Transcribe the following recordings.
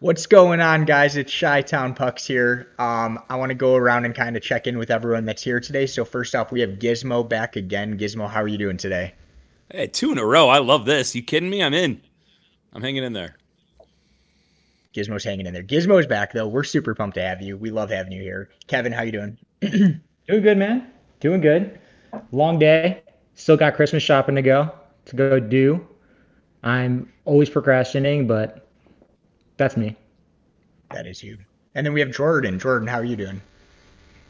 What's going on, guys? It's Chi Town Pucks here. Um, I want to go around and kind of check in with everyone that's here today. So first off, we have Gizmo back again. Gizmo, how are you doing today? Hey, two in a row. I love this. You kidding me? I'm in. I'm hanging in there. Gizmo's hanging in there. Gizmo's back though. We're super pumped to have you. We love having you here. Kevin, how you doing? doing good, man. Doing good. Long day. Still got Christmas shopping to go to go do. I'm always procrastinating, but that's me. That is you. And then we have Jordan. Jordan, how are you doing?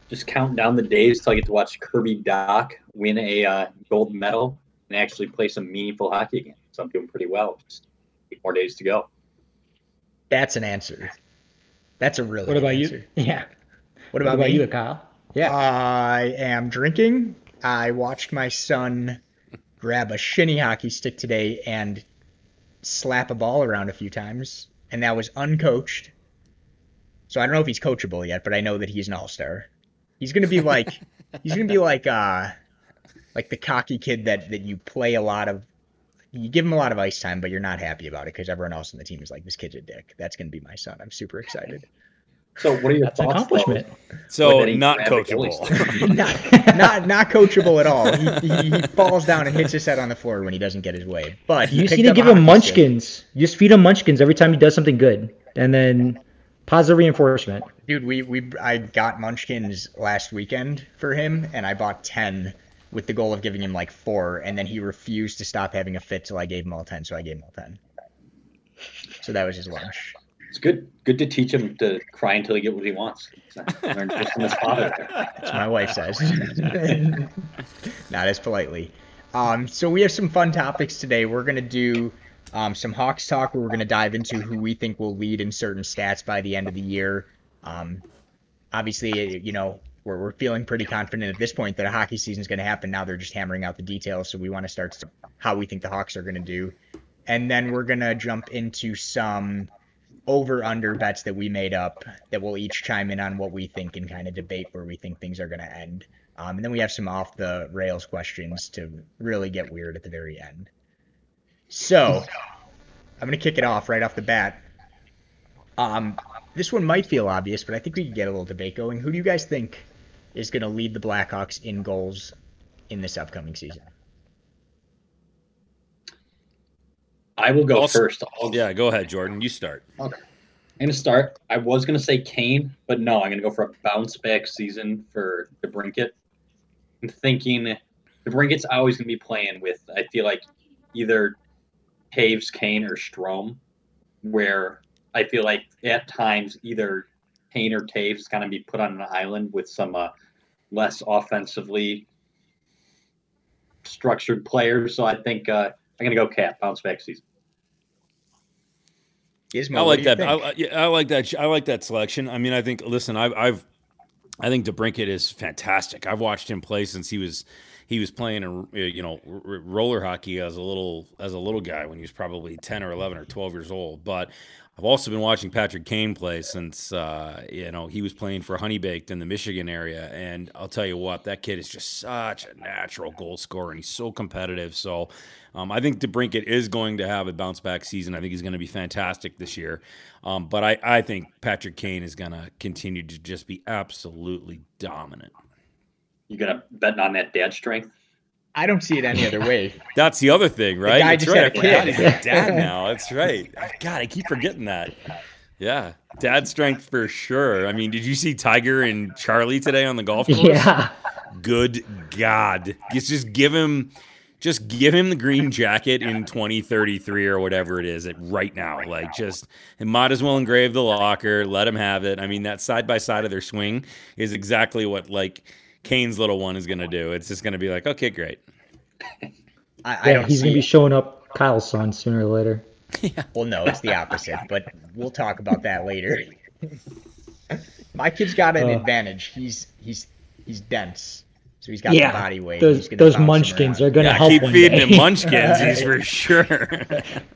Just counting down the days till I get to watch Kirby Dach win a uh, gold medal and actually play some meaningful hockey again. So I'm doing pretty well. Just eight more days to go. That's an answer. That's a really. What about answer. you? Yeah. What about, what about me? you, Kyle? Yeah. I am drinking. I watched my son grab a shinny hockey stick today and slap a ball around a few times, and that was uncoached. So I don't know if he's coachable yet, but I know that he's an all-star. He's gonna be like, he's gonna be like, uh, like the cocky kid that that you play a lot of. You give him a lot of ice time, but you're not happy about it because everyone else on the team is like, this kid's a dick. That's gonna be my son. I'm super excited. So what are your That's thoughts? accomplishment. So not coachable. not, not not coachable at all. He, he, he falls down and hits his head on the floor when he doesn't get his way. But You just need to give him munchkins. You just feed him munchkins every time he does something good. And then positive reinforcement. Dude, we, we I got munchkins last weekend for him, and I bought ten with the goal of giving him like four, and then he refused to stop having a fit till I gave him all ten, so I gave him all ten. So that was his lunch. It's good. Good to teach him to cry until he get what he wants. That's my wife says. Not as politely. Um, so we have some fun topics today. We're gonna do um, some Hawks talk, where we're gonna dive into who we think will lead in certain stats by the end of the year. Um, obviously, you know, we're, we're feeling pretty confident at this point that a hockey season is to happen. Now they're just hammering out the details, so we want to start how we think the Hawks are to do, and then we're gonna jump into some over under bets that we made up that we'll each chime in on what we think and kind of debate where we think things are going to end. Um, and then we have some off the rails questions to really get weird at the very end. So I'm going to kick it off right off the bat. Um, this one might feel obvious, but I think we can get a little debate going. Who do you guys think is going to lead the Blackhawks in goals in this upcoming season? I will go Also- first. I'll, yeah, go ahead, Jordan. You start. Okay. I'm going to start. I was going to say Kane, but no, I'm going to go for a bounce back season for DeBrincat. I'm thinking the Brinket's always going to be playing with, I feel like, either Toews, Kane, or Strome, where I feel like at times either Kane or Toews is going to be put on an island with some uh, less offensively structured players. So I think uh, I'm going to go Cat, bounce back season. Gizmo, I like that. I, yeah, I like that. I like that selection. I mean, I think. Listen, I've, I've I think DeBrincat is fantastic. I've watched him play since he was he was playing in, uh, you know r- roller hockey as a little as a little guy when he was probably ten or eleven or twelve years old. But I've also been watching Patrick Kane play since uh, you know he was playing for Honey Baked in the Michigan area, and I'll tell you what, that kid is just such a natural goal scorer, and he's so competitive. So um, I think DeBrincat is going to have a bounce back season. I think he's going to be fantastic this year. Um, but I, I think Patrick Kane is going to continue to just be absolutely dominant. You gonna bet on that dad strength? I don't see it any other way. That's the other thing, right? guy That's just right. had a I forgot kid. He's a dad now. That's right. God, I keep forgetting that. Yeah, dad strength for sure. I mean, did you see Tiger and Charlie today on the golf course? Yeah. Good God, just just give him, just give him the green jacket in 2033 or whatever it is. It right now, like just it might as well engrave the locker. Let him have it. I mean, that side by side of their swing is exactly what like Kane's little one is gonna do. It's just gonna be like, okay, great. I, I Yeah, he's gonna be showing up Kyle's son sooner or later. Well, no, it's the opposite, but we'll talk about that later. My kid's got an Uh. advantage. He's he's he's dense, so he's got Yeah, the body weight. Those gonna those munchkins are gonna Yeah, help. keep one feeding day. him munchkins. He's for sure.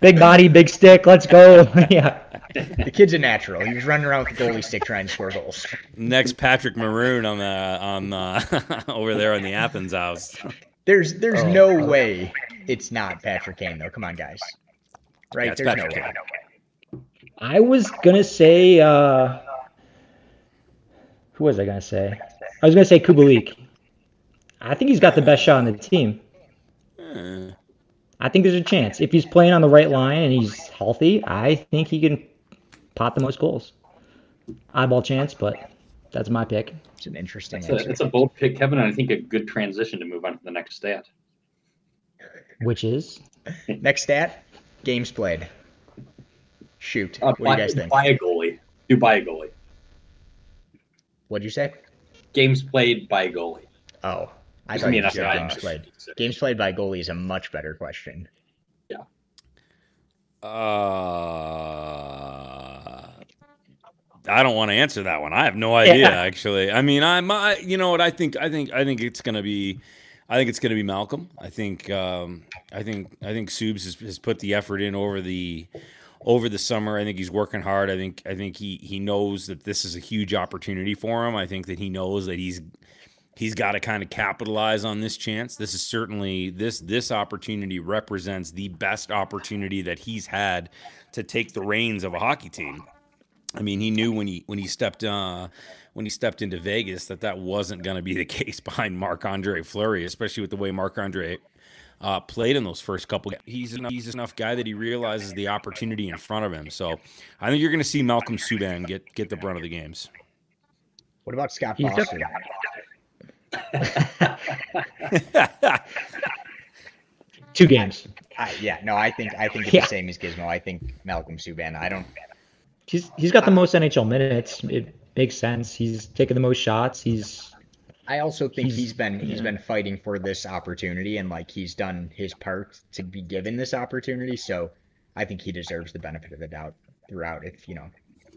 big body, big stick. Let's go. yeah. The kid's a natural. He was running around with the goalie stick trying to score goals. Next, Patrick Maroon on the on the, over there on the Athens house. There's there's Oh. no way it's not Patrick Kane though. Come on, guys. Right? Yeah, there's Patrick no way. Kane. I was gonna say uh who was I gonna say? I was gonna say Kubalik. I think he's got the best shot on the team. Eh. I think there's a chance. If he's playing on the right line and he's healthy, I think he can pot the most goals. Eyeball chance, but that's my pick. It's an interesting It's a, it's a bold pick, Kevin, and I think a good transition to move on to the next stat. Which is Next stat, games played. Shoot. Uh, What do you guys think? buy a goalie. Do buy a goalie. What'd you say? Games played by a goalie. Oh, I Give thought me you an said games played. Games played by goalie is a much better question. Yeah. Uh, I don't want to answer that one. I have no idea. Yeah. Actually, I mean, I'm. I, you know what? I think. I think. I think it's gonna be. I think it's gonna be Malcolm. I think. Um, I think. I think Subes has, has put the effort in over the over the summer. I think he's working hard. I think. I think he he knows that this is a huge opportunity for him. I think that he knows that he's he's got to kind of capitalize on this chance. This is certainly this this opportunity represents the best opportunity that he's had to take the reins of a hockey team. I mean, he knew when he when he stepped uh, when he stepped into Vegas that that wasn't going to be the case behind Marc Andre Fleury, especially with the way Marc Andre uh, played in those first couple. He's enough, he's enough guy that he realizes the opportunity in front of him. So I think you're going to see Malcolm Subban get get the brunt of the games. What about Scott He's Foster? two games. I, yeah, no, I think I think it's Yeah. the same as Gizmo. I think Malcolm Subban. I don't. He's he's got the most NHL minutes. It makes sense. He's taking the most shots. He's I also think He's- he's been he's yeah. been fighting for this opportunity and like he's done his part to be given this opportunity. So I think he deserves the benefit of the doubt throughout. If you know,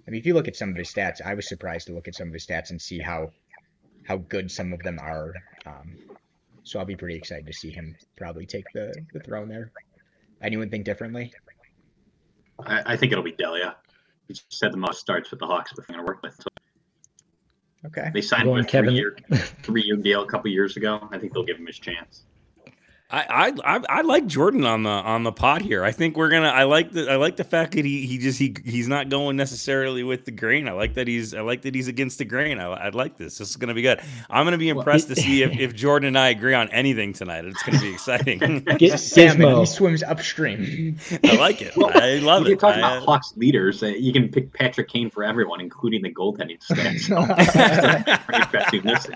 I mean, if you look at some of his stats, I was surprised to look at some of his stats and see how how good some of them are. Um, so I'll be pretty excited to see him probably take the the throne there. Anyone think differently? I, I think it'll be Delia. He said the most starts with the Hawks, but they're going to work with. So Okay. they signed him a Kevin- three-year, three-year deal a couple years ago. I think they'll give him his chance. I, I I I like Jordan on the on the pot here. I think we're gonna. I like the I like the fact that he he just he he's not going necessarily with the grain. I like that he's I like that he's against the grain. I I like this. This is gonna be good. I'm gonna be impressed to see if, if Jordan and I agree on anything tonight. It's gonna be exciting. Gi- Salmon, he swims upstream. I like it. I love When you're it. talking I- about Hawks leaders, uh, you can pick Patrick Kane for everyone, including the goaltending stats. Pretty impressive.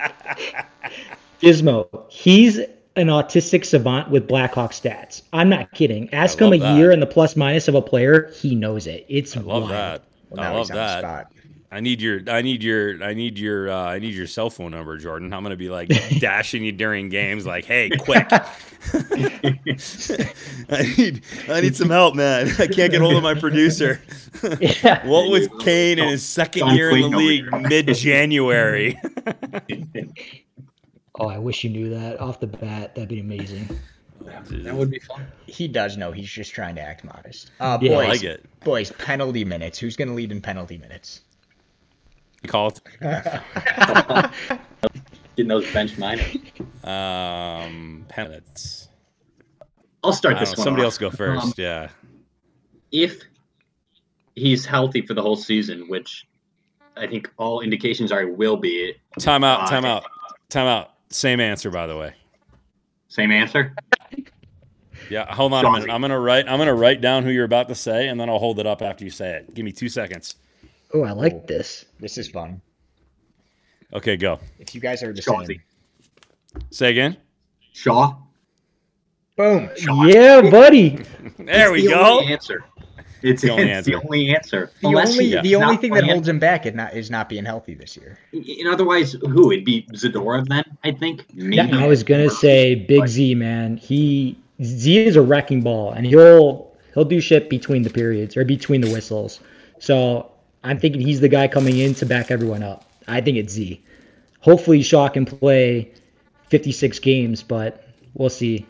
Gizmo. He's an autistic savant with Blackhawk stats. I'm not kidding. Ask him a that. year and the plus minus of a player. He knows it. It's I love wild. that. Well, I love he's on the that. I need your I need your I need your uh, I need your cell phone number, Jordan. I'm gonna be like dashing you during games, like, hey, quick. I need I need some help, man. I can't get hold of my producer. Yeah. what was Kane in his second John year in the Clayton over league here. Mid January? Oh, I wish you knew that off the bat. That'd be amazing. that would be fun. He does know. He's just trying to act modest. Uh, Yeah. I boys, like it. boys, penalty minutes. Who's going to lead in penalty minutes? You call it Getting those bench minors. um penalties. I'll start this know, one. somebody off. else go first. Um, yeah. if he's healthy for the whole season, which I think all indications are he will be. Time out, uh, time out, time out. Same answer, by the way. Same answer. Yeah, hold on a Sean. minute. I'm gonna write. I'm gonna write down who you're about to say, and then I'll hold it up after you say it. Give me two seconds. Oh, I like this. This is fun. Okay, go. If you guys are the Shawsy. same. Say again. Shaw. Boom. Yeah, buddy. There It's we the go. Only answer. It's, the only it's the answer. only answer. The Unless only the only thing that holds him back is not is not being healthy this year. And otherwise, who? It'd be Zadorov then, I think. Yeah, I was gonna say Big Z, man. He Z is a wrecking ball, and he'll he'll do shit between the periods or between the whistles. So I'm thinking he's the guy coming in to back everyone up. I think it's Z. Hopefully, Shaw can play 56 games, but we'll see.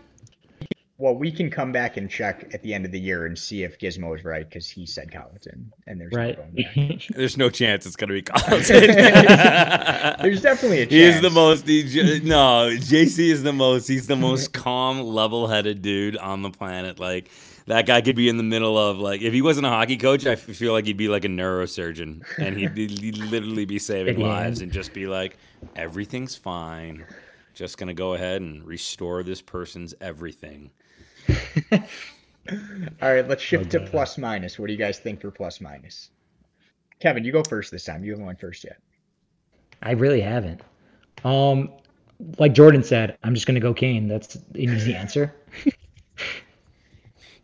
Well, we can come back and check at the end of the year and see if Gizmo is right because he said Colliton, and there's no Right? going back. There's no chance it's gonna be Colin. There's definitely a chance. He is the most. He, no, JC is the most. He's the most calm, level-headed dude on the planet. Like, that guy could be in the middle of like if he wasn't a hockey coach, I feel like he'd be like a neurosurgeon, and he'd, be, he'd literally be saving lives and just be like, everything's fine. Just gonna go ahead and restore this person's everything. All right, let's shift to plus minus. What do you guys think for plus minus? Kevin, you go first this time. You haven't went first yet. I really haven't. Um, like Jordan said, I'm just gonna go Kane. That's an easy answer.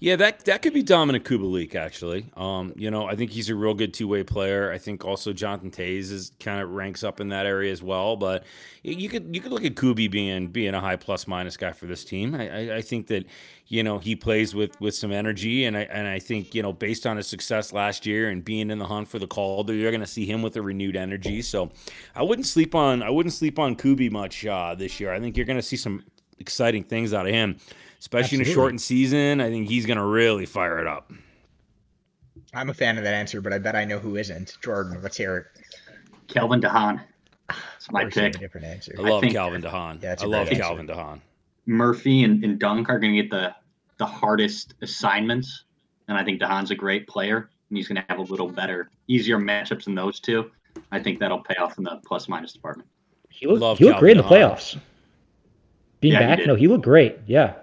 Yeah, that that could be Dominic Kubalik actually. Um, you know, I think he's a real good two way player. I think also Jonathan Toews is kind of ranks up in that area as well. But you could you could look at Kubi being being a high plus minus guy for this team. I, I, I think that you know he plays with with some energy, and I and I think you know based on his success last year and being in the hunt for the Calder, you're going to see him with a renewed energy. So I wouldn't sleep on I wouldn't sleep on Kubi much uh, this year. I think you're going to see some exciting things out of him especially in a shortened season. I think he's going to really fire it up. I'm a fan of that answer, but I bet I know who isn't. Jordan, let's hear it. Calvin DeHaan. It's my Of course you have pick. a different answer. I love think- Calvin DeHaan. Yeah, that's I a love great Calvin DeHaan. Murphy and, and Dunk are going to get the the hardest assignments, and I think DeHaan's a great player, and he's going to have a little better, easier matchups than those two. I think that'll pay off in the plus minus department. He looked, Love he looked great in the playoffs. Being Yeah, back, did. no, he looked great. Yeah.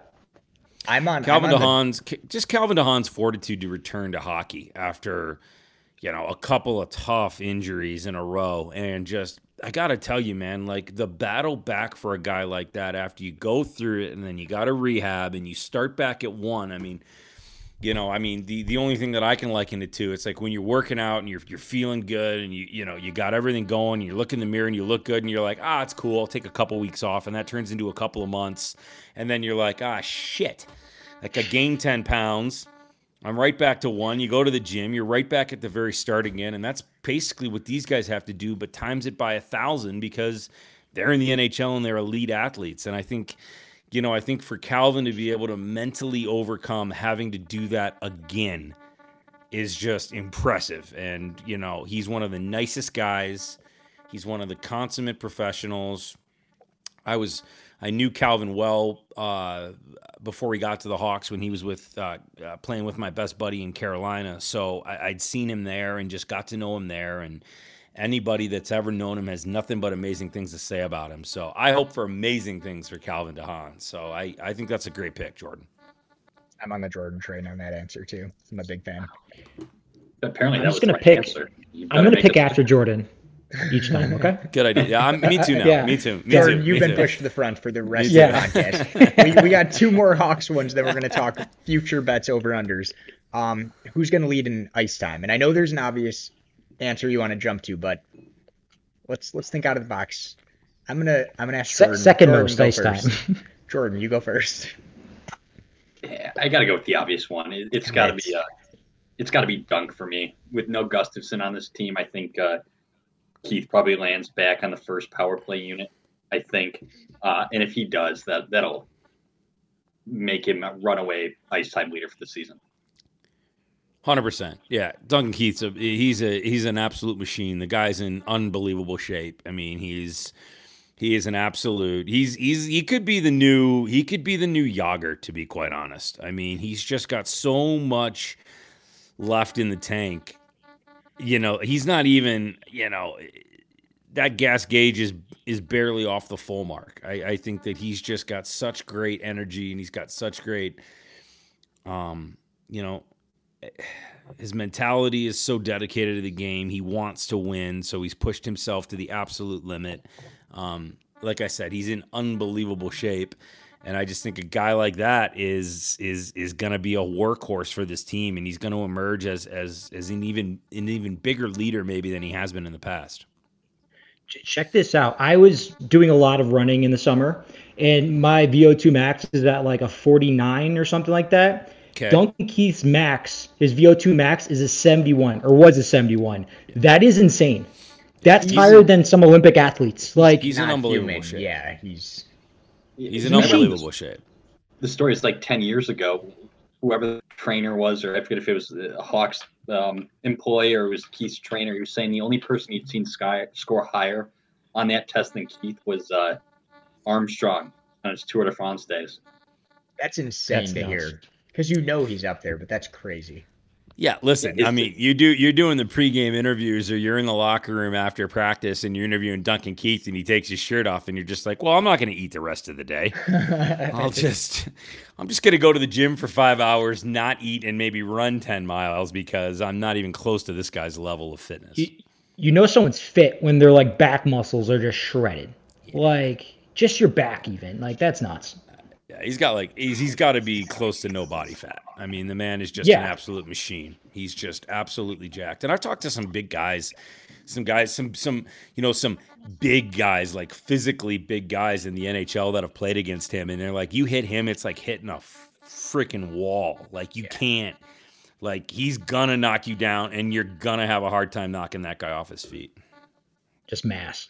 I'm on Calvin I'm on the- just Calvin DeHaan's fortitude to return to hockey after you know a couple of tough injuries in a row and just I got to tell you man like the battle back for a guy like that after you go through it and then you got to rehab and you start back at one I mean you know I mean the the only thing that I can liken it to it's like when you're working out and you're you're feeling good and you you know you got everything going you look in the mirror and you look good and you're like ah it's cool I'll take a couple weeks off and that turns into a couple of months and then you're like ah shit like I gained 10 pounds. I'm right back to one. You go to the gym, you're right back at the very start again. And that's basically what these guys have to do, but times it by a thousand because they're in the NHL and they're elite athletes. And I think, you know, I think for Calvin to be able to mentally overcome having to do that again is just impressive. And, you know, he's one of the nicest guys. He's one of the consummate professionals. I was I knew Calvin well uh, before he got to the Hawks when he was with uh, uh, playing with my best buddy in Carolina. So I, I'd seen him there and just got to know him there. And anybody that's ever known him has nothing but amazing things to say about him. So I hope for amazing things for Calvin DeHaan. So I, I think that's a great pick, Jordan. I'm on the Jordan train on that answer too. I'm a big fan. Apparently, I'm just gonna pick- I'm gonna pick a- after Jordan each time. Okay. Good idea. Yeah, I'm, me too now. Yeah. Me too. Me Jordan, too. you've Me been too. pushed to the front for the rest Yeah. of the podcast. we, we got two more Hawks ones that we're going to talk future bets over unders. Um, who's going to lead in ice time? And I know there's an obvious answer you want to jump to, but let's let's think out of the box. I'm gonna I'm gonna ask Se- Jordan. second Jordan, most ice time. Jordan, you go first. Yeah, I got to go with the obvious one. It, it's got to Right. be uh, it's got to be Dunk for me. With no Gustafsson on this team, I think uh, Keith probably lands back on the first power play unit. I think, uh, and if he does, that that'll make him a runaway ice time leader for the season. Hundred percent. Yeah, Duncan Keith's a he's a he's an absolute machine. The guy's in unbelievable shape. I mean, he's he is an absolute. He's he's he could be the new he could be the new Jagr to be quite honest. I mean, he's just got so much left in the tank. You know, he's not even you know that gas gauge is is barely off the full mark. I, I think that he's just got such great energy and he's got such great um you know his mentality is so dedicated to the game. He wants to win, so he's pushed himself to the absolute limit. Um, like I said, he's in unbelievable shape, and I just think a guy like that is is is going to be a workhorse for this team, and he's going to emerge as as as an even an even bigger leader maybe than he has been in the past. Check this out. I was doing a lot of running in the summer, and my VO2 max is at like a 49 or something like that. Okay. Duncan Keith's max, his VO2 max is a 71 or was a 71. That is insane. That's He's higher a- than some Olympic athletes. Like, He's an unbelievable human. shape. Yeah, he's He's in He's unbelievable shape. the story is like 10 years ago whoever the trainer was or i forget if it was a hawks um, employee or it was keith's trainer he was saying the only person he'd seen sky, score higher on that test than keith was uh, armstrong on his tour de france days that's insane That's to nuts. hear. Because you know he's up there, but that's crazy. Yeah, listen. I mean, you do you're doing the pregame interviews, or you're in the locker room after practice, and you're interviewing Duncan Keith, and he takes his shirt off, and you're just like, "Well, I'm not going to eat the rest of the day. I'll just, I'm just going to go to the gym for five hours, not eat, and maybe run ten miles because I'm not even close to this guy's level of fitness." You, you know someone's fit when their like back muscles are just shredded. Like just your back even. Like that's nuts. Yeah, he's got like he's, he's got to be close to no body fat. I mean, the man is just Yeah. an absolute machine. He's just absolutely jacked. And I've talked to some big guys, some guys, some some you know some big guys like physically big guys in the NHL that have played against him, and they're like, you hit him, it's like hitting a freaking wall. Like you can't. Like he's gonna knock you down, and you're gonna have a hard time knocking that guy off his feet. Just mass.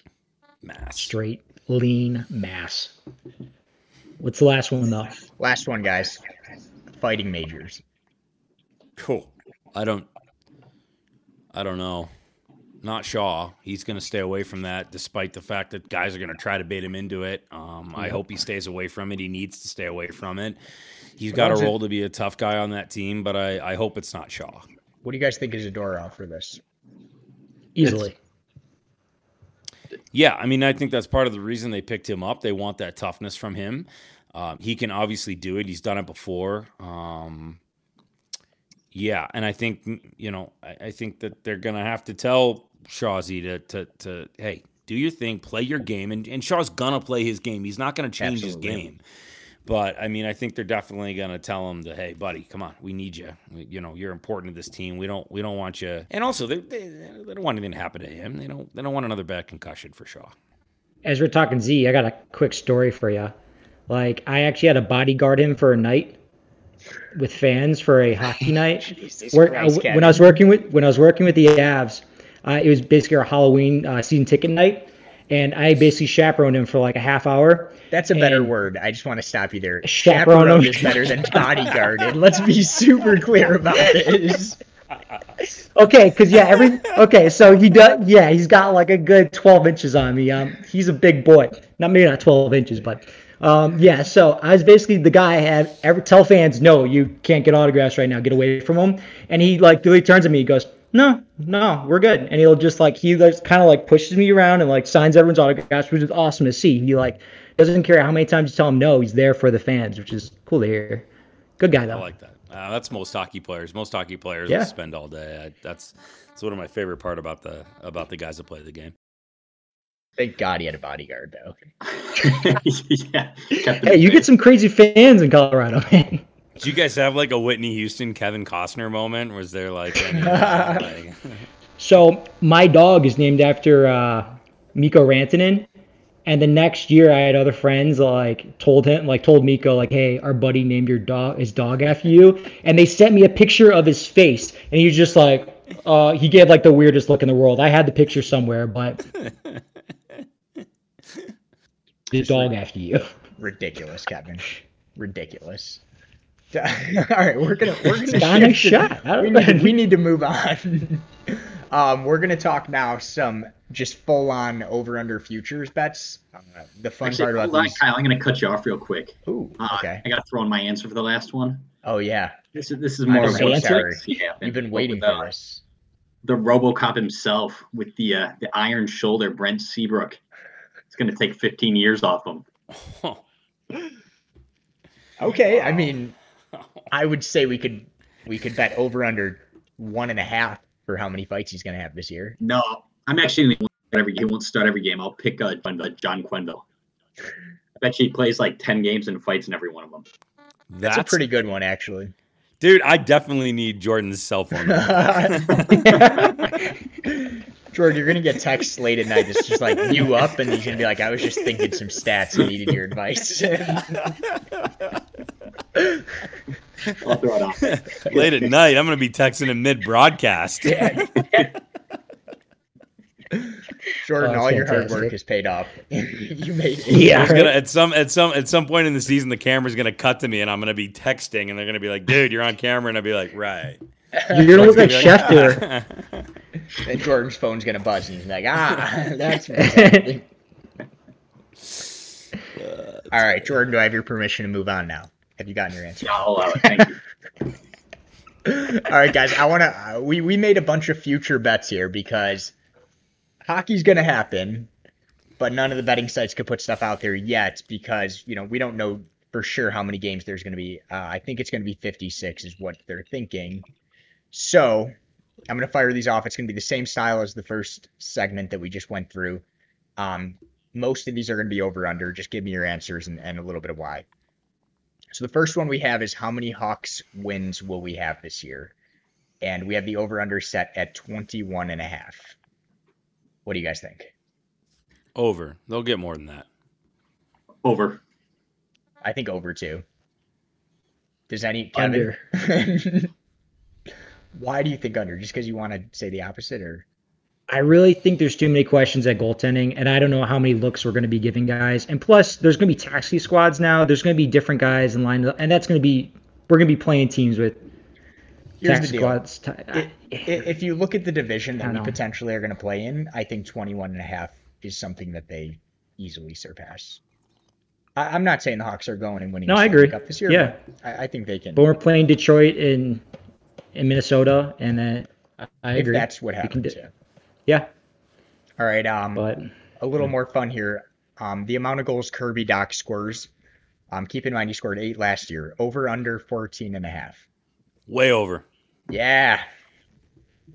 Mass. Straight, lean mass. What's the last one though? Last one, guys. Fighting majors. Cool. I don't. I don't know. Not Shaw. He's going to stay away from that, despite the fact that guys are going to try to bait him into it. Um, I hope he stays away from it. He needs to stay away from it. He's got a How's it- role to be a tough guy on that team, but I, I hope it's not Shaw. What do you guys think is Zadorov for this? Easily. Yeah, I mean, I think that's part of the reason they picked him up. They want that toughness from him. Um, he can obviously do it. He's done it before. Um, yeah, and I think you know, I, I think that they're gonna have to tell Shawzy to to to hey, do your thing, play your game, and, and Shaw's gonna play his game. He's not gonna change Absolutely. his game. But I mean, I think they're definitely gonna tell him that, hey, buddy, come on, we need you. We, you know, you're important to this team. We don't, we don't want you. And also, they, they, they don't want anything to happen to him. They don't, they don't want another bad concussion for Shaw. As we're talking Z, I got a quick story for you. Like I actually had to bodyguard him for a night with fans for a hockey night. Jesus Where, Christ, uh, when I was working with when I was working with the Avs, uh, it was basically our Halloween uh, season ticket night, and I basically chaperoned him for like a half hour. That's a better word. I just want to stop you there. Chaperoned, Chaperone is better than bodyguarded. Let's be super clear about this. Okay, because yeah, every okay, so he does. Yeah, he's got like a good twelve inches on me. Um, he's a big boy. Not maybe not twelve inches, but um, yeah. So I was basically the guy I had ever tell fans, no, you can't get autographs right now. Get away from him. And he like really turns to me. He goes, no, no, we're good. And he'll just like he just kind of like pushes me around and like signs everyone's autographs, which is awesome to see. He like doesn't care how many times you tell him no. He's there for the fans, which is cool to hear. Good guy though. I like that. Uh, that's most hockey players. Most hockey players Yeah. spend all day. I, that's that's one of my favorite part about the about the guys that play the game. Thank God he had a bodyguard, though. yeah. Hey, you safe. get some crazy fans in Colorado, man. Did you guys have like a Whitney Houston, Kevin Costner moment? Was there like, any, like So my dog is named after uh, Mikko Rantanen, and the next year I had other friends like told him like told Mikko like, hey, our buddy named your dog his dog after you, and they sent me a picture of his face, and he was just like, uh, he gave like the weirdest look in the world. I had the picture somewhere, but the dog after you. Ridiculous, Kevin. Ridiculous. All right, we're gonna we're gonna Got a shot. We need, we need to move on. um, we're gonna talk now some just full on over under futures bets. Uh, the fun Actually, part about hold on, these. Kyle, I'm going to cut you off real quick. Ooh, Uh, okay. I got to throw in my answer for the last one. Oh yeah, This is this is more of what sorry. see you've been waiting with, uh, for this. The RoboCop himself with the uh, the Iron Shoulder, Brent Seabrook. It's going to take 15 years off him. Okay, I mean, I would say we could we could bet over under one and a half for how many fights he's gonna have this year. No, I'm actually gonna start every. He won't start every game. I'll pick uh, John, uh, John Quenneville. I bet you he plays like 10 games and fights in every one of them. That's, a pretty good one, actually. dude. I definitely need Jordan's cell phone. Jordan, you're gonna get texts late at night. It's just like you up, and he's gonna be like, "I was just thinking some stats and needed your advice." I'll throw it out. there. Late at night, I'm gonna be texting him mid broadcast. Jordan, Oh, all your hard work has paid off. you made it. Yeah. There's gonna at some at some at some point in the season, the camera's gonna cut to me, and I'm gonna be texting, and they're gonna be like, "Dude, you're on camera," and I'll be like, "Right." You're gonna look like Be Schefter. And Jordan's phone's gonna buzz, and he's like, "Ah, that's what's happening." All right, Jordan, do I have your permission to move on now? Have you gotten your answer? Yeah, I'll allow it. Thank you. All right, guys. I want to. Uh, we we made a bunch of future bets here because hockey's going to happen, but none of the betting sites could put stuff out there yet because you know we don't know for sure how many games there's going to be. Uh, I think it's going to be 56 is what they're thinking. So I'm going to fire these off. It's going to be the same style as the first segment that we just went through. Um, most of these are going to be over under. Just give me your answers and, and a little bit of why. So the first one we have is how many Hawks wins will we have this year? And we have the over under set at 21 and a half. What do you guys think? Over. They'll get more than that. Over. I think over too. Does any Kevin? Under. Why do you think under? Just because you want to say the opposite, or I really think there's too many questions at goaltending, and I don't know how many looks we're going to be giving guys. And plus, there's going to be taxi squads now. There's going to be different guys in line, and that's going to be we're going to be playing teams with here's taxi squads. I- if you look at the division that we know. potentially are going to play in, I think 21 and a half is something that they easily surpass. I, I'm not saying the Hawks are going and winning. No, I agree. Cup this year. Yeah. I, I think they can. But we're playing Detroit in in Minnesota, and then I, I agree. that's what happens. Yeah. Yeah, All right. Um, but a little more fun here. Um, the amount of goals Kirby Dach scores. Um, keep in mind he scored eight last year. Over under 14 and a half. Way over. Yeah.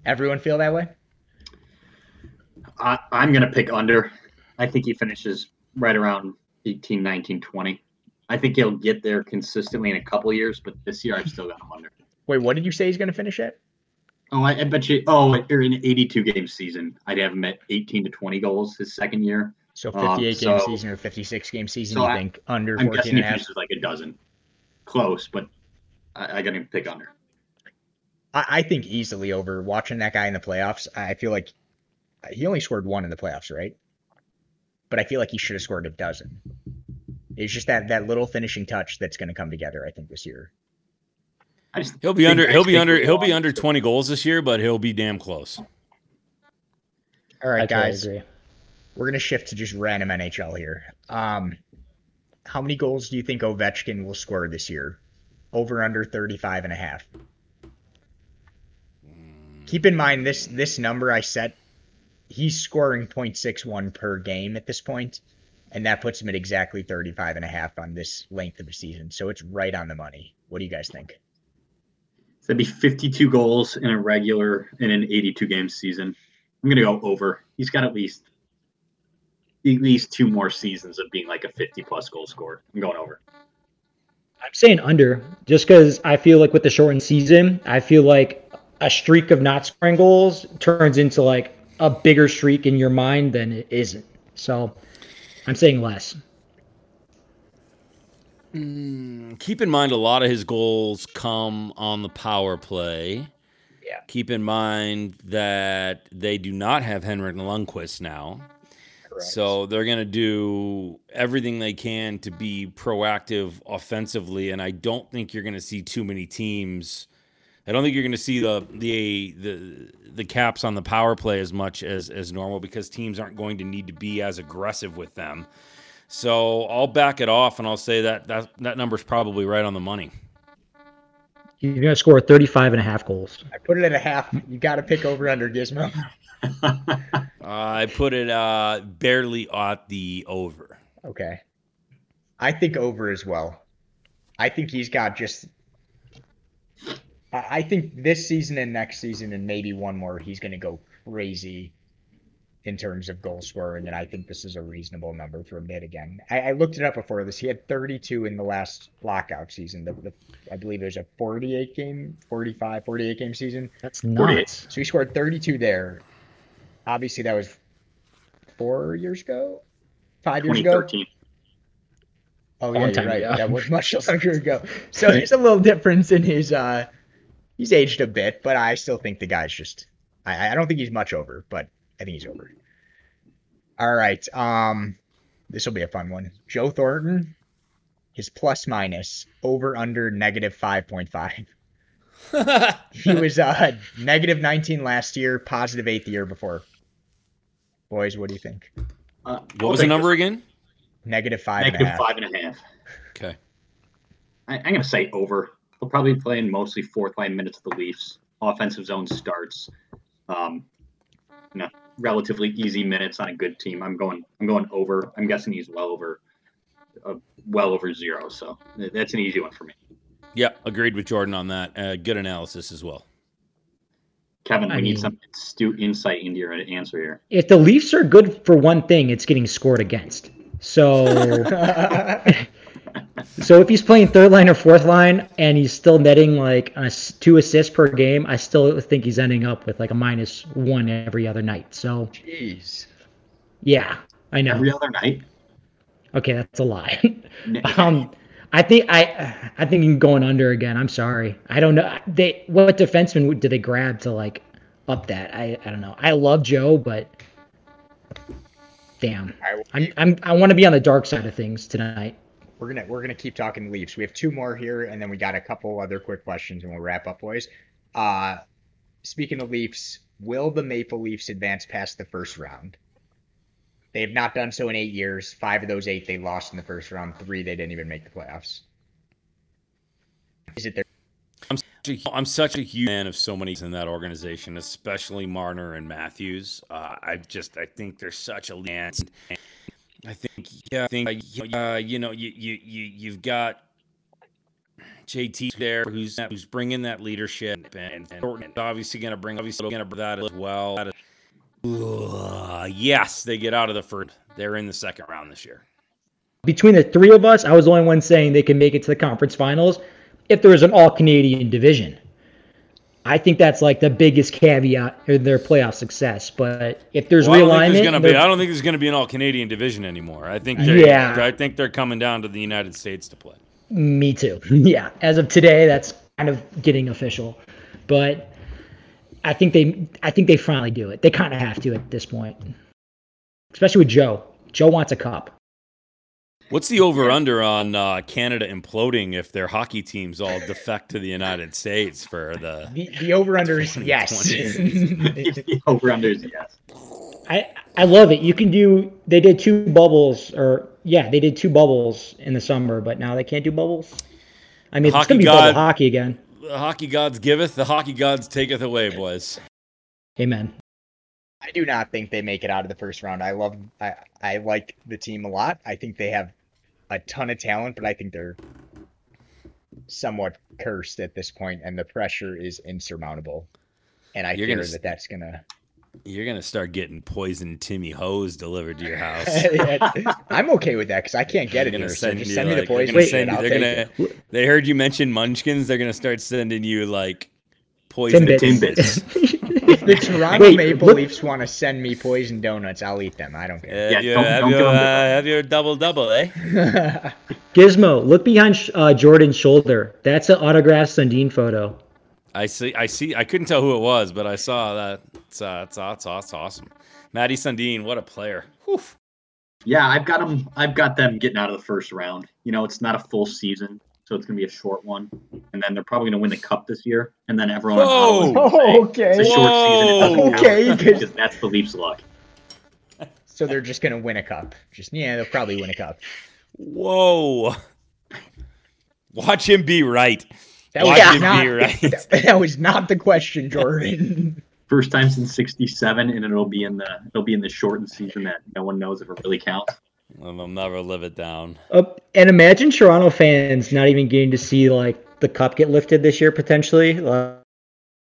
Everyone feel that way? I, I'm going to pick under. I think he finishes right around 18, 19, 20. I think he'll get there consistently in a couple years, but this year I've still got him under. Wait, what did you say he's going to finish at? Oh, I, I bet you. Oh, or in an 82 game season, I'd have him at 18 to 20 goals his second year. So Um, 58 game season or 56 game season, so you I- think under I'm 14 guessing and he a half? like a dozen. Close, but I, I got him pick under. I, I think easily over. Watching that guy in the playoffs, I feel like he only scored one in the playoffs, right? But I feel like he should have scored a dozen. It's just that that little finishing touch that's going to come together, I think, this year. I just He'll be under. He'll be under. He'll be under 20 goals this year, but he'll be damn close. All right, I guys, agree. we're going to shift to just random NHL here. Um, how many goals do you think Ovechkin will score this year? Over under 35 and a half. Keep in mind this this number I set, he's scoring 0.61 per game at this point, and that puts him at exactly 35 and a half on this length of a season. So it's right on the money. What do you guys think? That'd be 52 goals in a regular in an 82 game season. I'm gonna go over. He's got at least at least two more seasons of being like a 50 plus goal scorer. I'm going over. I'm saying under, just because I feel like with the shortened season, I feel like a streak of not scoring goals turns into like a bigger streak in your mind than it isn't. So I'm saying less. Mm, keep in mind, a lot of his goals come on the power play. Yeah. Keep in mind that they do not have Henrik Lundqvist now. So they're going to do everything they can to be proactive offensively, and I don't think you're going to see too many teams. I don't think you're going to see the the the the caps on the power play as much as as normal because teams aren't going to need to be as aggressive with them. So I'll back it off and I'll say that that that number's probably right on the money. He's going to score 35 and a half goals. I put it at a half. You got to pick over under Gizmo. I put it uh, barely at the over. Okay. I think over as well. I think he's got just. I I think this season and next season and maybe one more, he's going to go crazy in terms of goal scoring, and I think this is a reasonable number for mid again. I, I looked it up before this. He had 32 in the last lockout season. The, the, I believe it was a 48 game, 45, 48 game season. That's 48. nuts. So he scored 32 there. Obviously, that was four years ago, five years ago. 2013. Oh Long yeah, you're right. ago. That was much longer ago. So there's a little difference in his. uh He's aged a bit, but I still think the guy's just. I, I don't think he's much over, but I think he's over. All right. Um, this will be a fun one. Joe Thornton, his plus minus over under negative five point five. He was uh negative 19 last year, positive eight the year before. Boys, what do you think? Uh, What was the number again? Negative five and a half. five and a half. Okay. I, I'm going to say over. They'll probably be playing mostly fourth line minutes of the Leafs. Offensive zone starts. Um, you know, relatively easy minutes on a good team. I'm going. I'm going over. I'm guessing he's well over, uh, well over zero. So that's an easy one for me. Yeah, agreed with Jordan on that. Uh, good analysis as well. Kevin, I we mean- need some astute insight into your answer here. If the Leafs are good for one thing, it's getting scored against. So so if he's playing third line or fourth line and he's still netting like a two assists per game, I still think he's ending up with like a minus one every other night. So Jeez. yeah, I know. Every other night. Okay, that's a lie. um, I think I I think going under again. I'm sorry. I don't know. They what defenseman did they grab to like up that? I I don't know. I love Joe, but damn, I'm I'm I want to be on the dark side of things tonight. We're gonna we're gonna keep talking Leafs. We have two more here, and then we got a couple other quick questions, and we'll wrap up, boys. Uh, speaking of Leafs, will the Maple Leafs advance past the first round? They have not done so in eight years. Five of those eight they lost in the first round. Three they didn't even make the playoffs. Is it their I'm such a huge fan of so many in that organization, especially Marner and Matthews. Uh, I just I think they're such a chance. I think yeah, I think uh, you know you you you you've got JT there who's who's bringing that leadership and, and obviously going to bring obviously going to bring that as well. Ugh, yes, they get out of the first. They're in the second round this year. Between the three of us, I was the only one saying they can make it to the conference finals if there was an all Canadian division. I think that's like the biggest caveat in their playoff success. But if there's Well, I don't think realignment, there's gonna be. I don't think there's gonna be an all Canadian division anymore. I think they're, Yeah. I think they're coming down to the United States to play. Me too. Yeah, as of today, that's kind of getting official, but I think they, I think they finally do it. They kind of have to at this point, especially with Joe. Joe wants a cup. What's the over under on uh, Canada imploding if their hockey teams all defect to the United States for the? the, the over under is yes. 2020 Over unders, yes. I, I love it. You can do. They did two bubbles, or yeah, they did two bubbles in the summer, but now they can't do bubbles. I mean, it's gonna be god- bubble hockey again. The hockey gods giveth, the hockey gods taketh away, boys. Amen. I do not think they make it out of the first round. I love I I like the team a lot. I think they have a ton of talent, but I think they're somewhat cursed at this point and the pressure is insurmountable. And I You're fear gonna that that's gonna You're gonna start getting poisoned Timmy Ho's delivered to your house. I'm okay with that because I can't get They're it gonna here. So just you, send me the like- they're poison gonna and send you- they're gonna- it. They heard you mention Munchkins. They're gonna start sending you like poison Timbits. If the Toronto Wait, Maple look- Leafs want to send me poison donuts, I'll eat them. I don't care. Have, Yeah, you, don't- have, don't you, uh, have your double double, eh? Gizmo, look behind uh, Jordan's shoulder. That's an autographed Sundin photo. I see. I see. I couldn't tell who it was, but I saw that. It's, uh, it's, it's, it's awesome. Maddie Sundin, what a player. Whew. Yeah, I've got them. I've got them getting out of the first round. You know, it's not a full season, so it's gonna be a short one, and then they're probably gonna win the cup this year, and then everyone. in Whoa! Gonna say, Oh, okay. It's a short season. It doesn't Whoa! count," Okay, 'cause- because that's the Leafs' luck. So they're just gonna win a cup. Just yeah, they'll probably win a cup. Whoa. Watch him be right. That Watch was him not, be right. that was not the question, Jordan. First time since '67, and it'll be in the it'll be in the shortened season that no one knows if it really counts. Well, they'll never live it down. Uh, and imagine Toronto fans not even getting to see like the cup get lifted this year potentially. Uh,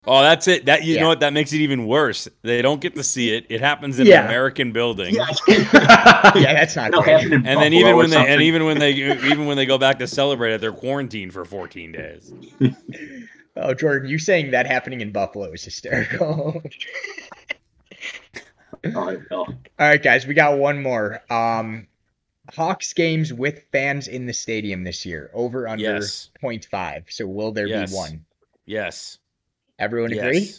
Oh, that's it. That you Yeah. know what? That makes it even worse. They don't get to see it. It happens in Yeah. an American building. Yeah, yeah, that's not it'll great. happen in And then even or when they and even when they even when they go back to celebrate it, they're quarantined for 14 days. Oh, Jordan, you saying that happening in Buffalo is hysterical. No. All right, guys, we got one more. Um, Hawks games with fans in the stadium this year, over under Yes. 0.5. So will there Yes. be one? Yes. Everyone yes. agree?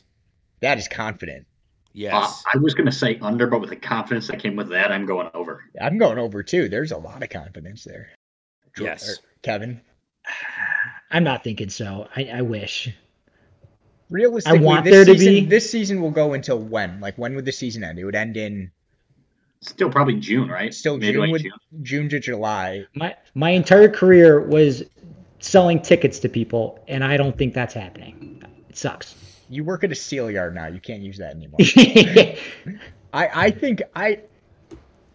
That is confident. Yes. Uh, I was gonna say under, but with the confidence that came with that, I'm going over. I'm going over too. There's a lot of confidence there. Yes. or Kevin. I'm not thinking so. I, I wish. Realistically, want this there to season, be- This season will go until when? Like when would the season end? It would end in Still probably June, right? still June, would, June to July. My my entire career was selling tickets to people, and I don't think that's happening. It sucks. You work at a seal yard now. You can't use that anymore. I I think I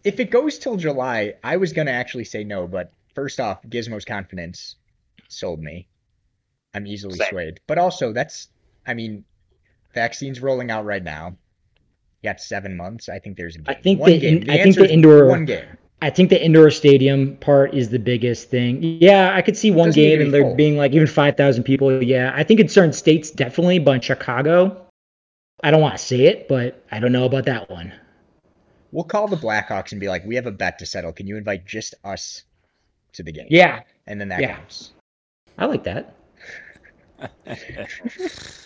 if it goes till July, I was gonna actually say no, but first off, Gizmo's confidence sold me. I'm easily Same. swayed. But also that's I mean, vaccines rolling out right now. You got seven months. I think there's. I think one the game. The I think the indoor- one game. I think the indoor stadium part is the biggest thing. Yeah, I could see one Doesn't need to game and there being like even five thousand people. Yeah, I think in certain states definitely, but in Chicago, I don't want to say it, but I don't know about that one. We'll call the Blackhawks and be like, we have a bet to settle. Can you invite just us to the game? Yeah, And then that Yeah. counts. I like that.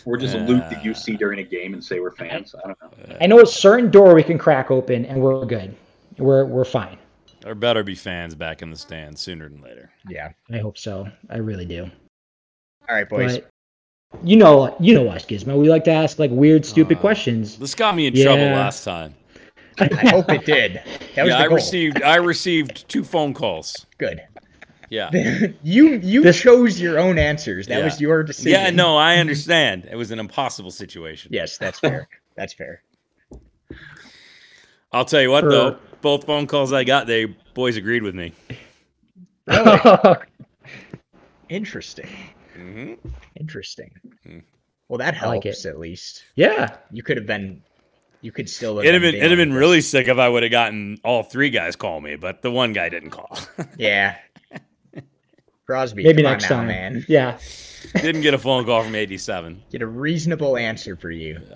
Or just Yeah. loot that you see during a game and say we're fans. I don't know. I know a certain door we can crack open and we're good. We're we're fine. There better be fans back in the stands sooner than later. Yeah. I hope so. I really do. All right, boys. But you know, you know us, Gizmo. We like to ask like weird, stupid Uh, questions. This got me in trouble last time. I hope it did. That was yeah, the I goal. received I received two phone calls. Good. Yeah. you you This- chose your own answers. That Yeah. was your decision. Yeah, no, I understand. It was an impossible situation. Yes, that's fair. That's fair. I'll tell you what For- though, both phone calls I got, they boys agreed with me. Really? Interesting. hmm Interesting. Hmm. Well, that I like helps at least. yeah. You could have been. You could still. It'd have been it'd have been really sick if I would have gotten all three guys call me, but the one guy didn't call. Yeah. Crosby, Maybe come on next now, time. man. Yeah. didn't get a phone call from 87. Get a reasonable answer for you. Yeah.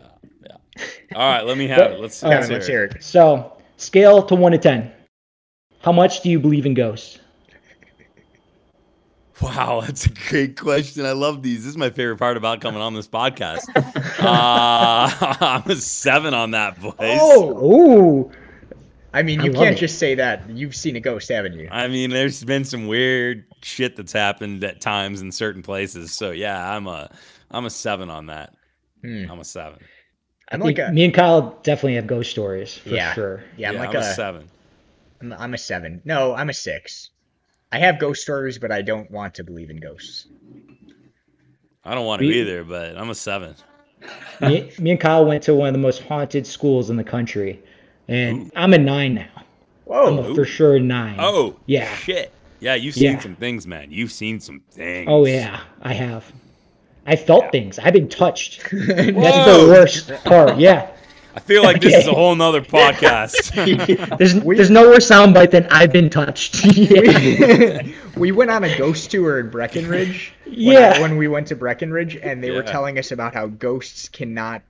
yeah. All right, let me have it. Let's, All let's, Kevin, hear let's it. hear it. So, scale to 1 to 10. How much do you believe in ghosts? Wow, that's a great question. I love these. This is my favorite part about coming on this podcast. uh, I'm a seven on that, boys. Oh, Ooh. I mean, you love can't it. just say that. You've seen a ghost, haven't you? I mean, there's been some weird shit that's happened at times in certain places. So yeah, I'm a I'm a seven on that. Hmm. I'm a seven. I'm I like a me and Kyle definitely have ghost stories for Yeah. sure. yeah. I'm Yeah, like I'm a, a seven. I'm, I'm a seven. No, I'm a six. I have ghost stories, but I don't want to believe in ghosts. I don't want to We- either, but I'm a seven. me, me and Kyle went to one of the most haunted schools in the country, and I'm a nine now. I'm Whoa. a for sure nine. Oh, Yeah. shit. Yeah, you've seen Yeah. some things, man. You've seen some things. Oh yeah, I have. I felt things. I've been touched. That's the worst part. Yeah. I feel like this is a whole nother podcast. There's We- there's no worse soundbite than I've been touched. yeah. we went on a ghost tour in Breckenridge. when I- Yeah. When, we went to Breckenridge, and they were telling us about how ghosts cannot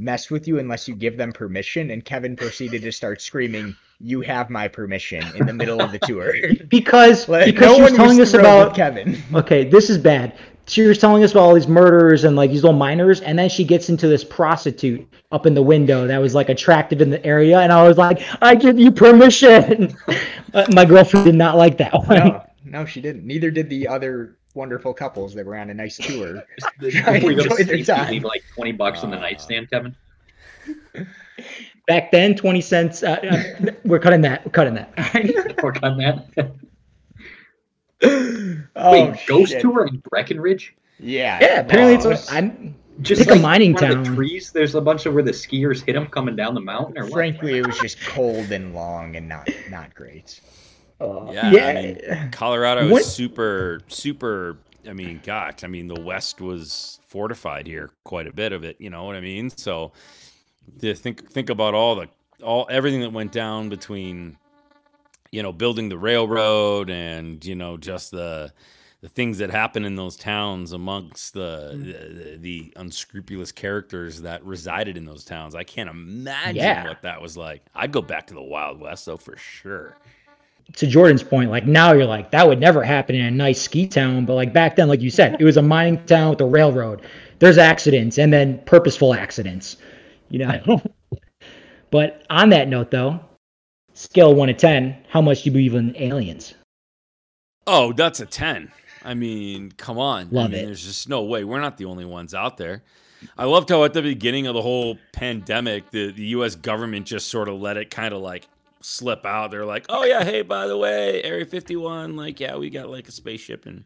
mess with you unless you give them permission. And Kevin proceeded to start screaming, "You have my permission!" in the middle of the tour. Because Like, because no she was telling was us about Kevin. okay, this is bad. She was telling us about all these murders and like these little minors, and then she gets into this prostitute up in the window that was like attractive in the area, and I was like, I give you permission. But uh, my girlfriend did not like that one. No, no, she didn't. Neither did the other wonderful couples that were on a nice tour. Try Before you go to enjoy their sleep, you time. leave like twenty bucks on the nightstand, Kevin. Back then, twenty cents. Uh, uh, we're cutting that. We're cutting that. we're cutting that. Oh, Wait, ghost shit. tour in Breckenridge? Yeah. Yeah, apparently Wow. it's. A, I'm. Just Pick a mining town. The trees. There's a bunch of where the skiers hit them coming down the mountain, or what? Frankly, it was just cold and long and not not great. Uh, Yeah, yeah. I mean, Colorado What- is super, super. I mean, gosh, I mean, the West was fortified here, quite a bit of it. You know what I mean? So, to think think about all the all everything that went down between, you know, building the railroad and you know just the the things that happen in those towns amongst the, the the unscrupulous characters that resided in those towns. I can't imagine Yeah. what that was like. I'd go back to the Wild West though for sure. To Jordan's point, like now you're like that would never happen in a nice ski town, but like back then, like you said, it was a mining town with a railroad. There's accidents and then purposeful accidents, you know. but on that note, though, scale one to ten, how much do you believe in aliens? Oh, that's a 10. I mean, come on. I mean, it. There's just no way. We're not the only ones out there. I loved how at the beginning of the whole pandemic, the, the U.S. government just sort of let it kind of like slip out. They're like, oh, yeah, hey, by the way, Area 51, like, yeah, we got like a spaceship and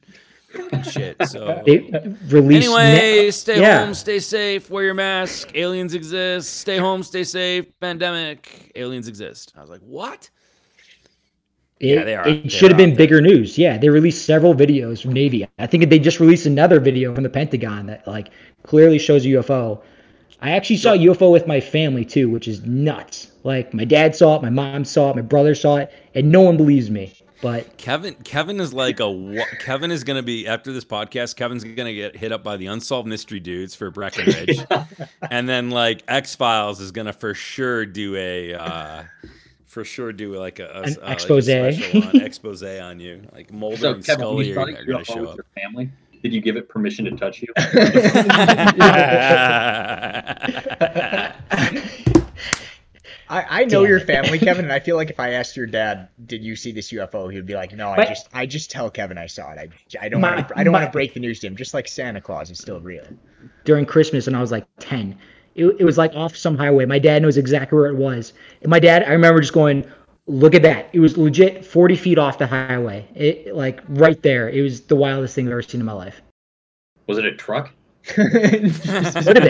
shit. So They uh, released. anyway, stay yeah. home, stay safe, wear your mask. Aliens exist. Stay home, stay safe. Pandemic. Aliens exist. I was like, what? It, Yeah, they are- It should have been there. bigger news. Yeah, they released several videos from Navy. I think they just released another video from the Pentagon that like clearly shows a UFO. I actually saw a UFO with my family too, which is nuts. Like my dad saw it, my mom saw it, my brother saw it, and no one believes me. But Kevin Kevin is like a wa- Kevin is gonna be after this podcast. Kevin's gonna get hit up by the unsolved mystery dudes for Breckenridge, and then like X Files is gonna for sure do a uh, for sure do like a, a An uh, like a expose. on, expose on you. Like Mulder So, and Kevin, Scully you are, saw are gonna UFO show with up. your family, did you give it permission to touch you? I, I know Damn your family, Kevin, and I feel like if I asked your dad, "Did you see this UFO?" he would be like, "No, I But- just I just tell Kevin I saw it. I, I don't My- want to I don't want to break the news to him. Just like Santa Claus is still real." during Christmas when I was like 10. It, it was like off some highway. My dad knows exactly where it was. And my dad, I remember just going, look at that. It was legit 40 feet off the highway. It like right there. It was the wildest thing I've ever seen in my life. Was it a truck? Would have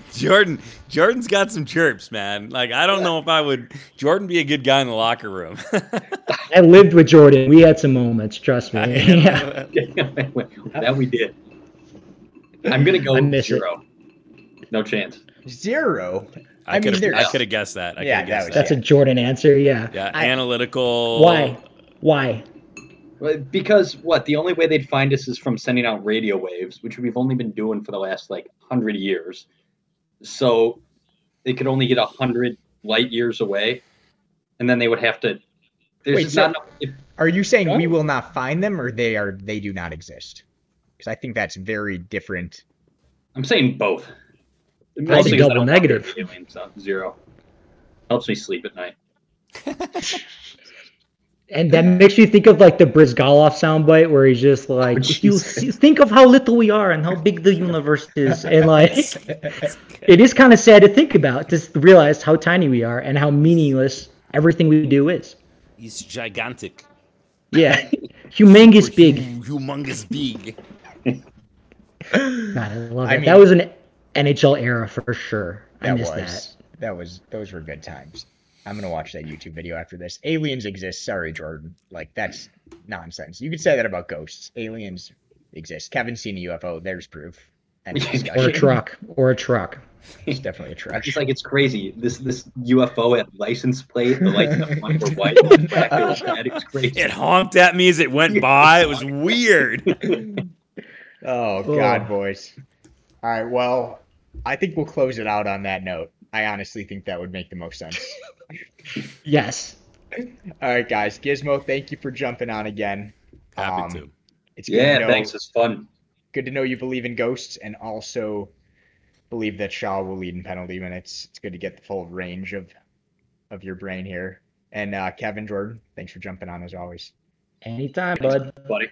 Jordan Jordan's got some chirps, man. Like I don't know if I would Jordan be a good guy in the locker room. I lived with Jordan. We had some moments, trust me. yeah. that we did. I'm gonna go I miss it. zero. No chance. Zero. I, I mean, could have I could have guessed that. I Yeah, could that guessed was- that. That's a Jordan answer. Yeah. Yeah, I- analytical. Why? Why? Because what? The only way they'd find us is from sending out radio waves, which we've only been doing for the last like hundred years. So they could only get a hundred light years away, and then they would have to. There's Wait, just so- not enough. If, Are you saying we will not find them, or they are they do not exist? Because I think that's very different. I'm saying both. I'd Mostly be 'cause I double negative. the aliens, so zero. Helps me sleep at night. And that makes me think of like the Bryzgalov soundbite where he's just like, Oh, you think of how little we are and how big the universe is, and like, it is kind of sad to think about, just to realize how tiny we are and how meaningless everything we do is. He's gigantic. Yeah, humongous big. Humongous big. God, I love I it. mean- that was an NHL era for sure. I That was that was those were good times. I'm gonna watch that YouTube video after this. Aliens exist. Sorry, Jordan. Like that's nonsense. You could say that about ghosts. Aliens exist. Kevin's seen a UFO. There's proof. End of that. discussion. Or a truck. Or a truck. It's definitely a truck. It's like it's crazy. This this UFO at license plate, the lights in the front were white, and it. It crazy. It honked at me as it went by. It was weird. Oh God, boys. All right. Well, I think we'll close it out on that note. I honestly think that would make the most sense. Yes. All right, guys. Gizmo, thank you for jumping on again. Happy Um, to. It's good Yeah, to know, thanks. It's fun. Good to know you believe in ghosts and also believe that Shaw will lead in penalty minutes. It's good to get the full range of of your brain here. And uh, Kevin Jordan, thanks for jumping on as always. Anytime, bud. buddy.